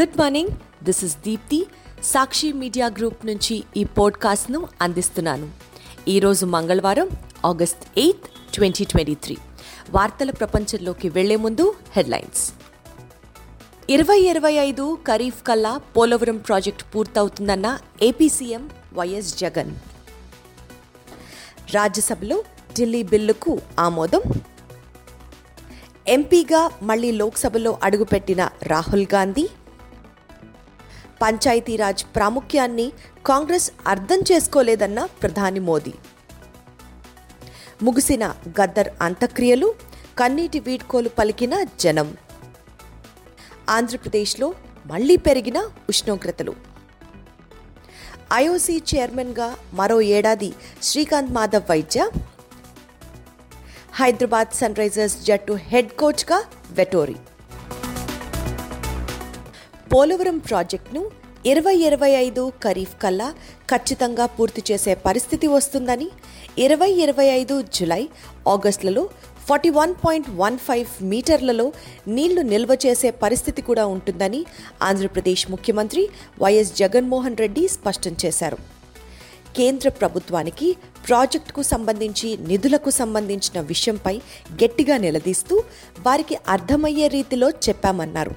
Good morning. This is Deepti Sakshi media group నుంచి ఈ పోడ్కాస్ట్ను అందిస్తున్నాను. ఈరోజు మంగళవారం August eighth twenty twenty three వార్తల ప్రపంచంలోకి వెళ్ళే ముందు హెడ్లైన్స్ ఇరవై ఇరవై ఐదు ఖరీఫ్ కల్లా పోలవరం ప్రాజెక్ట్ పూర్తవుతుందన్న ఏపీ సీఎం వైఎస్ జగన్. రాజ్యసభలో ఢిల్లీ బిల్లుకు ఆమోదం. ఎంపీగా మళ్ళీ లోక్సభలో అడుగుపెట్టిన రాహుల్ గాంధీ. పంచాయతీరాజ్ ప్రాముఖ్యాన్ని కాంగ్రెస్ అర్థం చేసుకోలేదన్న ప్రధాని మోదీ. ముగిసిన గద్దర్ అంత్యక్రియలు కన్నీటి వీడ్కోలు పలికిన జనం. ఆంధ్రప్రదేశ్లో మళ్ళీ పెరిగిన ఉష్ణోగ్రతలు. ఐఓసీ చైర్మన్గా మరో ఏడాది శ్రీకాంత్ మాధవ్ వైద్య. హైదరాబాద్ సన్ రైజర్స్ జట్టు హెడ్ కోచ్గా వెటోరీ. పోలవరం ప్రాజెక్టును ఇరవై ఇరవై ఐదు ఖరీఫ్ కల్లా ఖచ్చితంగా పూర్తి చేసే పరిస్థితి వస్తుందని ఇరవై ఇరవై ఐదు July ఆగస్టులలో forty one point one five మీటర్లలో నీళ్ళు నిల్వ చేసే పరిస్థితి కూడా ఉంటుందని ఆంధ్రప్రదేశ్ ముఖ్యమంత్రి వైఎస్ జగన్మోహన్ రెడ్డి స్పష్టం చేశారు. కేంద్ర ప్రభుత్వానికి ప్రాజెక్టుకు సంబంధించి నిధులకు సంబంధించిన విషయంపై గట్టిగా నిలదీస్తూ వారికి అర్థమయ్యే రీతిలో చెప్పామన్నారు.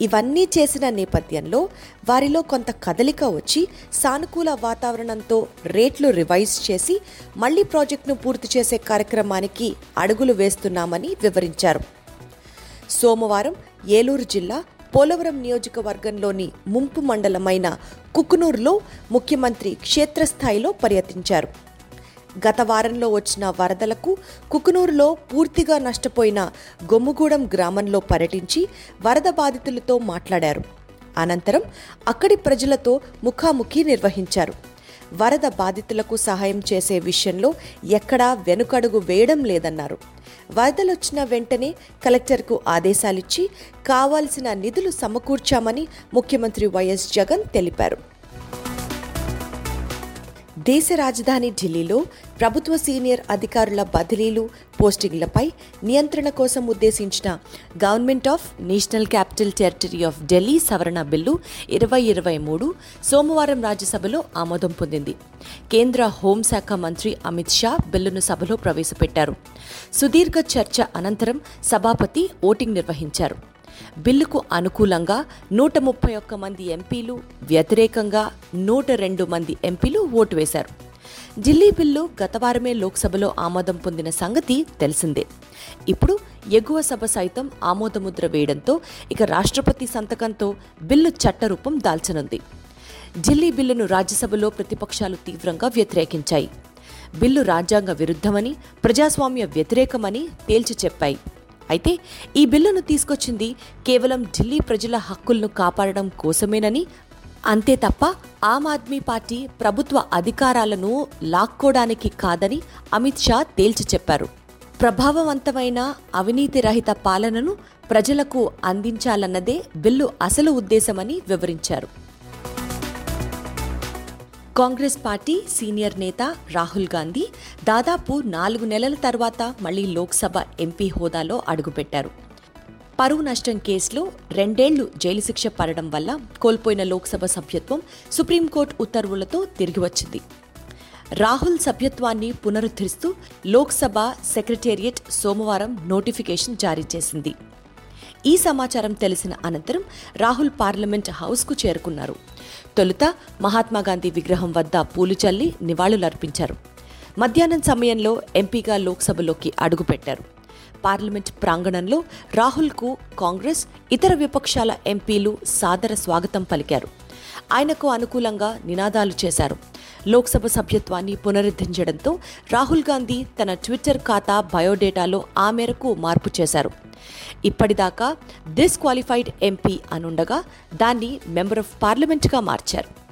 ఇవన్నీ చేసిన నేపథ్యంలో వారిలో కొంత కదలిక వచ్చి సానుకూల వాతావరణంతో రేట్లు రివైజ్ చేసి మళ్ళీ ప్రాజెక్టును పూర్తి చేసే కార్యక్రమానికి అడుగులు వేస్తున్నామని వివరించారు. సోమవారం ఏలూరు జిల్లా పోలవరం నియోజకవర్గంలోని ముంపు మండలమైన కుకునూరులో ముఖ్యమంత్రి క్షేత్రస్థాయిలో పర్యటించారు. గత వారంలో వచ్చిన వరదలకు కుకునూరులో పూర్తిగా నష్టపోయిన గొమ్ముగూడెం గ్రామంలో పర్యటించి వరద బాధితులతో మాట్లాడారు. అనంతరం అక్కడి ప్రజలతో ముఖాముఖి నిర్వహించారు. వరద బాధితులకు సహాయం చేసే విషయంలో ఎక్కడా వెనుకడుగు వేయడం లేదన్నారు. వరదలొచ్చిన వెంటనే కలెక్టర్కు ఆదేశాలిచ్చి కావాల్సిన నిధులు సమకూర్చామని ముఖ్యమంత్రి వైఎస్ జగన్ తెలిపారు. దేశ రాజధాని ఢిల్లీలో ప్రభుత్వ సీనియర్ అధికారుల బదిలీలు పోస్టింగ్లపై నియంత్రణ కోసం ఉద్దేశించిన government of national capital territory of Delhi సవరణ బిల్లు ఇరవై ఇరవై మూడు సోమవారం రాజ్యసభలో ఆమోదం పొందింది. కేంద్ర హోంశాఖ మంత్రి అమిత్ షా బిల్లును సభలో ప్రవేశపెట్టారు. సుదీర్ఘ చర్చ అనంతరం సభాపతి ఓటింగ్ నిర్వహించారు. బిల్లుకు అనుకూలంగా నూట ముప్పై ఒక్క మంది ఎంపీలు వ్యతిరేకంగా నూట రెండు మంది ఎంపీలు ఓటు వేశారు. ఢిల్లీ బిల్లు గత వారమే లోక్సభలో ఆమోదం పొందిన సంగతి తెలిసిందే. ఇప్పుడు ఎగువ సభ సైతం ఆమోదముద్ర వేయడంతో ఇక రాష్ట్రపతి సంతకంతో బిల్లు చట్టరూపం దాల్చనుంది. ఢిల్లీ బిల్లును రాజ్యసభలో ప్రతిపక్షాలు తీవ్రంగా వ్యతిరేకించాయి. బిల్లు రాజ్యాంగ విరుద్ధమని ప్రజాస్వామ్య వ్యతిరేకమని తేల్చి చెప్పాయి. అయితే ఈ బిల్లును తీసుకొచ్చింది కేవలం ఢిల్లీ ప్రజల హక్కులను కాపాడడం కోసమేనని అంతే తప్ప ఆమ్ ఆద్మీ పార్టీ ప్రభుత్వ అధికారాలను లాక్కోడానికి కాదని అమిత్ షా తేల్చి చెప్పారు. ప్రభావవంతమైన అవినీతి రహిత పాలనను ప్రజలకు అందించాలన్నదే బిల్లు అసలు ఉద్దేశమని వివరించారు. కాంగ్రెస్ పార్టీ సీనియర్ నేత రాహుల్ గాంధీ దాదాపు నాలుగు నెలల తర్వాత మళ్ళీ లోక్సభ ఎంపీ హోదాలో అడుగుపెట్టారు. పరువు నష్టం కేసులో రెండేళ్ళు జైలు శిక్ష పడడం వల్ల కోల్పోయిన లోక్సభ సభ్యత్వం సుప్రీంకోర్టు ఉత్తర్వులతో తిరిగి వచ్చింది. రాహుల్ సభ్యత్వాన్ని పునరుద్ధరిస్తూ లోక్సభ సెక్రటేరియట్ సోమవారం నోటిఫికేషన్ జారీ చేసింది. ఈ సమాచారం తెలిసిన అనంతరం రాహుల్ పార్లమెంట్ హౌస్కు చేరుకున్నారు. తొలుత మహాత్మాగాంధీ విగ్రహం వద్ద పూలు చల్లి నివాళులర్పించారు. మధ్యాహ్నం సమయంలో ఎంపీగా లోక్సభలోకి అడుగుపెట్టారు. పార్లమెంట్ ప్రాంగణంలో రాహుల్కు కాంగ్రెస్ ఇతర విపక్షాల ఎంపీలు సాదర స్వాగతం పలికారు. ఆయనకు అనుకూలంగా నినాదాలు చేశారు. లోక్సభ సభ్యత్వాన్ని పునరుద్ధరించడంతో రాహుల్ గాంధీ తన ట్విట్టర్ ఖాతా బయోడేటాలో ఆ మేరకు మార్పు చేశారు. ఇప్పటిదాకా డిస్క్వాలిఫైడ్ ఎంపీ అనుండగా దాన్ని మెంబర్ ఆఫ్ పార్లమెంట్గా మార్చారు.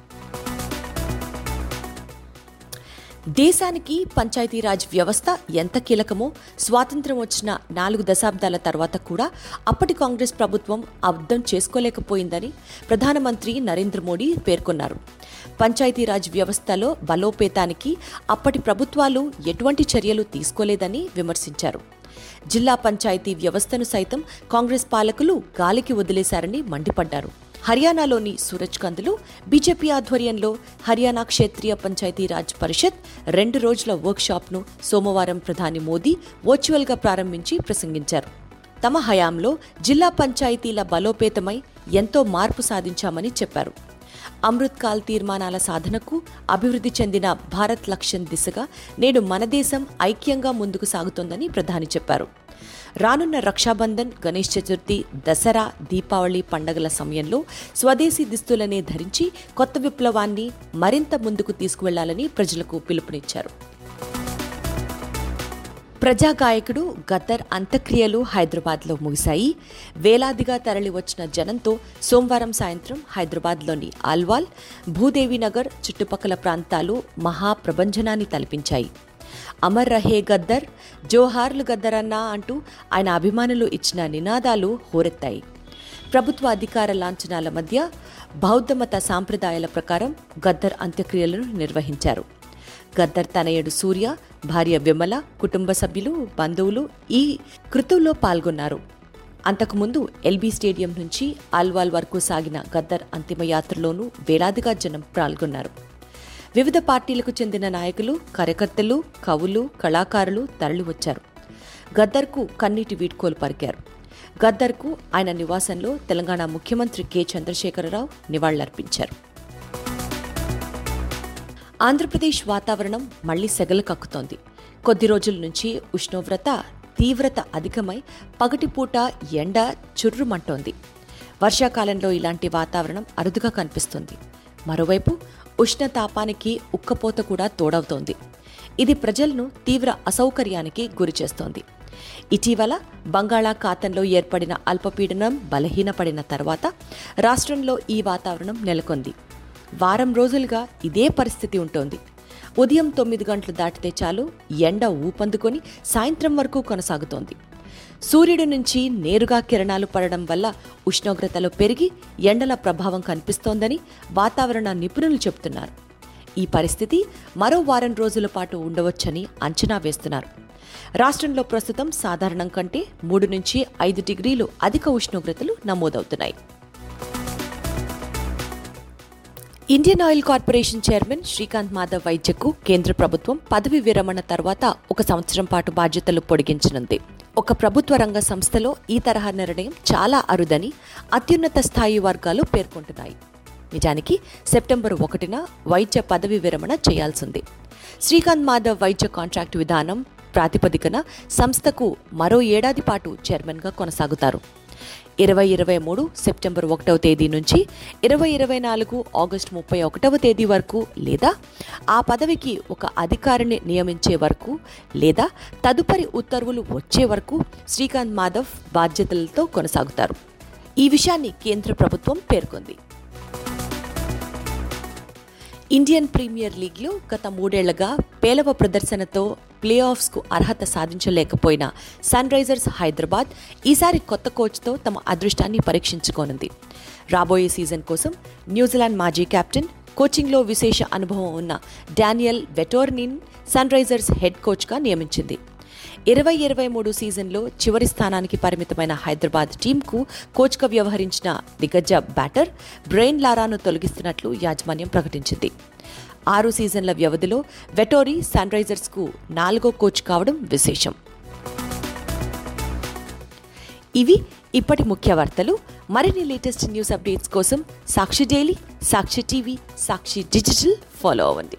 దేశానికి పంచాయతీరాజ్ వ్యవస్థ ఎంత కీలకమో స్వాతంత్ర్యం వచ్చిన నాలుగు దశాబ్దాల తర్వాత కూడా అప్పటి కాంగ్రెస్ ప్రభుత్వం అర్థం చేసుకోలేకపోయిందని ప్రధానమంత్రి నరేంద్ర మోడీ పేర్కొన్నారు. పంచాయతీరాజ్ వ్యవస్థలో బలోపేతానికి అప్పటి ప్రభుత్వాలు ఎటువంటి చర్యలు తీసుకోలేదని విమర్శించారు. జిల్లా పంచాయతీ వ్యవస్థను సైతం కాంగ్రెస్ పాలకులు గాలికి వదిలేశారని మండిపడ్డారు. హర్యానాలోని సూరజ్కంద్లో బీజేపీ ఆధ్వర్యంలో హర్యానా క్షేత్రీయ పంచాయతీరాజ్ పరిషత్ రెండు రోజుల వర్క్షాప్ను సోమవారం ప్రధాని మోదీ వర్చువల్గా ప్రారంభించి ప్రసంగించారు. తమ హయాంలో జిల్లా పంచాయతీల బలోపేతమై ఎంతో మార్పు సాధించామని చెప్పారు. అమృత్కాల్ తీర్మానాల సాధనకు అభివృద్ధి చెందిన భారత్ లక్ష్యం దిశగా నేడు మన దేశం ఐక్యంగా ముందుకు సాగుతోందని ప్రధాని చెప్పారు. రానున్న రక్షాబంధన్ గణేష్ చతుర్థి దసరా దీపావళి పండగల సమయంలో స్వదేశీ దుస్తులనే ధరించి కొత్త విప్లవాన్ని మరింత ముందుకు తీసుకువెళ్ళాలని ప్రజలకు పిలుపునిచ్చారు. ప్రజాగాయకుడు గద్దర్ అంత్యక్రియలు హైదరాబాద్లో ముగిశాయి. వేలాదిగా తరలివచ్చిన జనంతో సోమవారం సాయంత్రం హైదరాబాద్లోని ఆల్వాల్ భూదేవి నగర్ చుట్టుపక్కల ప్రాంతాలు మహాప్రభంజనాన్ని తలపించాయి. అమర్ రహే గద్దర్ జోహార్లు గద్దర్ అన్నా అంటూ ఆయన అభిమానులు ఇచ్చిన నినాదాలు హోరెత్తాయి. ప్రభుత్వ అధికార లాంఛనాల మధ్య బౌద్ధమత సాంప్రదాయాల ప్రకారం గద్దర్ అంత్యక్రియలను నిర్వహించారు. గద్దర్ తనయుడు సూర్య భార్య విమల కుటుంబ సభ్యులు బంధువులు ఈ కృతువులో పాల్గొన్నారు. అంతకుముందు ఎల్బీ స్టేడియం నుంచి ఆల్వాల్ వరకు సాగిన గద్దర్ అంతిమయాత్రలోనూ వేలాదిగా జనం పాల్గొన్నారు. వివిధ పార్టీలకు చెందిన నాయకులు కార్యకర్తలు కవులు కళాకారులు తరలివచ్చారు. గద్దర్కు కన్నీటి వీడ్కోలు పరికారు. గద్దర్కు ఆయన నివాసంలో తెలంగాణ ముఖ్యమంత్రి కె. చంద్రశేఖరరావు నివాళులర్పించారు. ఆంధ్రప్రదేశ్ వాతావరణం మళ్ళీ సెగలు కక్కుతోంది. కొద్ది రోజుల నుంచి ఉష్ణోగ్రత తీవ్రత అధికమై పగటిపూట ఎండ చుర్రుమంటోంది. వర్షాకాలంలో ఇలాంటి వాతావరణం అరుదుగా కనిపిస్తుంది. మరోవైపు ఉష్ణతాపానికి ఉక్కపోత కూడా తోడవుతోంది. ఇది ప్రజలను తీవ్ర అసౌకర్యానికి గురిచేస్తోంది. ఇటీవల బంగాళాఖాతంలో ఏర్పడిన అల్పపీడనం బలహీనపడిన తర్వాత రాష్ట్రంలో ఈ వాతావరణం నెలకొంది. వారం రోజులుగా ఇదే పరిస్థితి ఉంటోంది. ఉదయం తొమ్మిది గంటలు దాటితే చాలు ఎండ ఊపందుకొని సాయంత్రం వరకు కొనసాగుతోంది. సూర్యుడి నుంచి నేరుగా కిరణాలు పడడం వల్ల ఉష్ణోగ్రతలు పెరిగి ఎండల ప్రభావం కనిపిస్తోందని వాతావరణ నిపుణులు చెబుతున్నారు. ఈ పరిస్థితి మరో వారం రోజుల పాటు ఉండవచ్చని అంచనా వేస్తున్నారు. రాష్ట్రంలో ప్రస్తుతం సాధారణం కంటే మూడు నుంచి ఐదు డిగ్రీలు అధిక ఉష్ణోగ్రతలు నమోదవుతున్నాయి. Indian oil corporation chairman Srikanth Madhav వైద్యకు కేంద్ర ప్రభుత్వం పదవి విరమణ తర్వాత ఒక సంవత్సరం పాటు బాధ్యతలు పొడిగించనుంది. ఒక ప్రభుత్వ రంగ సంస్థలో ఈ తరహా నిర్ణయం చాలా అరుదని అత్యున్నత స్థాయి వర్గాలు పేర్కొంటున్నాయి. నిజానికి సెప్టెంబర్ ఒకటిన వైద్య పదవి విరమణ చేయాల్సింది. శ్రీకాంత్ మాధవ్ వైద్య కాంట్రాక్ట్ విధానం ప్రాతిపదికన సంస్థకు మరో ఏడాది పాటు చైర్మన్గా కొనసాగుతారు. ఇరవై ఇరవై మూడు సెప్టెంబర్ ఒకటవ తేదీ నుంచి ఇరవై ఇరవై నాలుగు ఆగస్టు ముప్పై ఒకటవ తేదీ వరకు లేదా ఆ పదవికి ఒక అధికారిని నియమించే వరకు లేదా తదుపరి ఉత్తర్వులు వచ్చే వరకు శ్రీకాంత్ మాధవ్ బాధ్యతలతో కొనసాగుతారు. ఈ విషయాన్ని కేంద్ర ప్రభుత్వం పేర్కొంది. ఇండియన్ ప్రీమియర్ లీగ్లో గత మూడేళ్ళుగా పేలవ ప్రదర్శనతో ప్లే ఆఫ్స్కు అర్హత సాధించలేకపోయిన సన్ రైజర్స్ హైదరాబాద్ ఈసారి కొత్త కోచ్తో తమ అదృష్టాన్ని పరీక్షించుకోనుంది. రాబోయే సీజన్ కోసం న్యూజిలాండ్ మాజీ కెప్టెన్ కోచింగ్లో విశేష అనుభవం ఉన్న డానియల్ వెటోర్నిన్ సన్ రైజర్స్ హెడ్ కోచ్గా నియమించింది. ఇరవై ఇరవై మూడు సీజన్లో చివరి స్థానానికి పరిమితమైన హైదరాబాద్ టీంకు కోచ్గా వ్యవహరించిన దిగ్గజ బ్యాటర్ బ్రెయిన్ లారాను తొలగిస్తున్నట్లు యాజమాన్యం ప్రకటించింది. ఆరు సీజన్ల వ్యవధిలో వెటోరీ సన్ రైజర్స్కు నాలుగో కోచ్ కావడం విశేషం. ఇవి ఇప్పటి ముఖ్య వార్తలు. మరిన్ని లేటెస్ట్ న్యూస్ అప్డేట్స్ కోసం Sakshi daily Sakshi TV Sakshi digital follow అవ్వండి.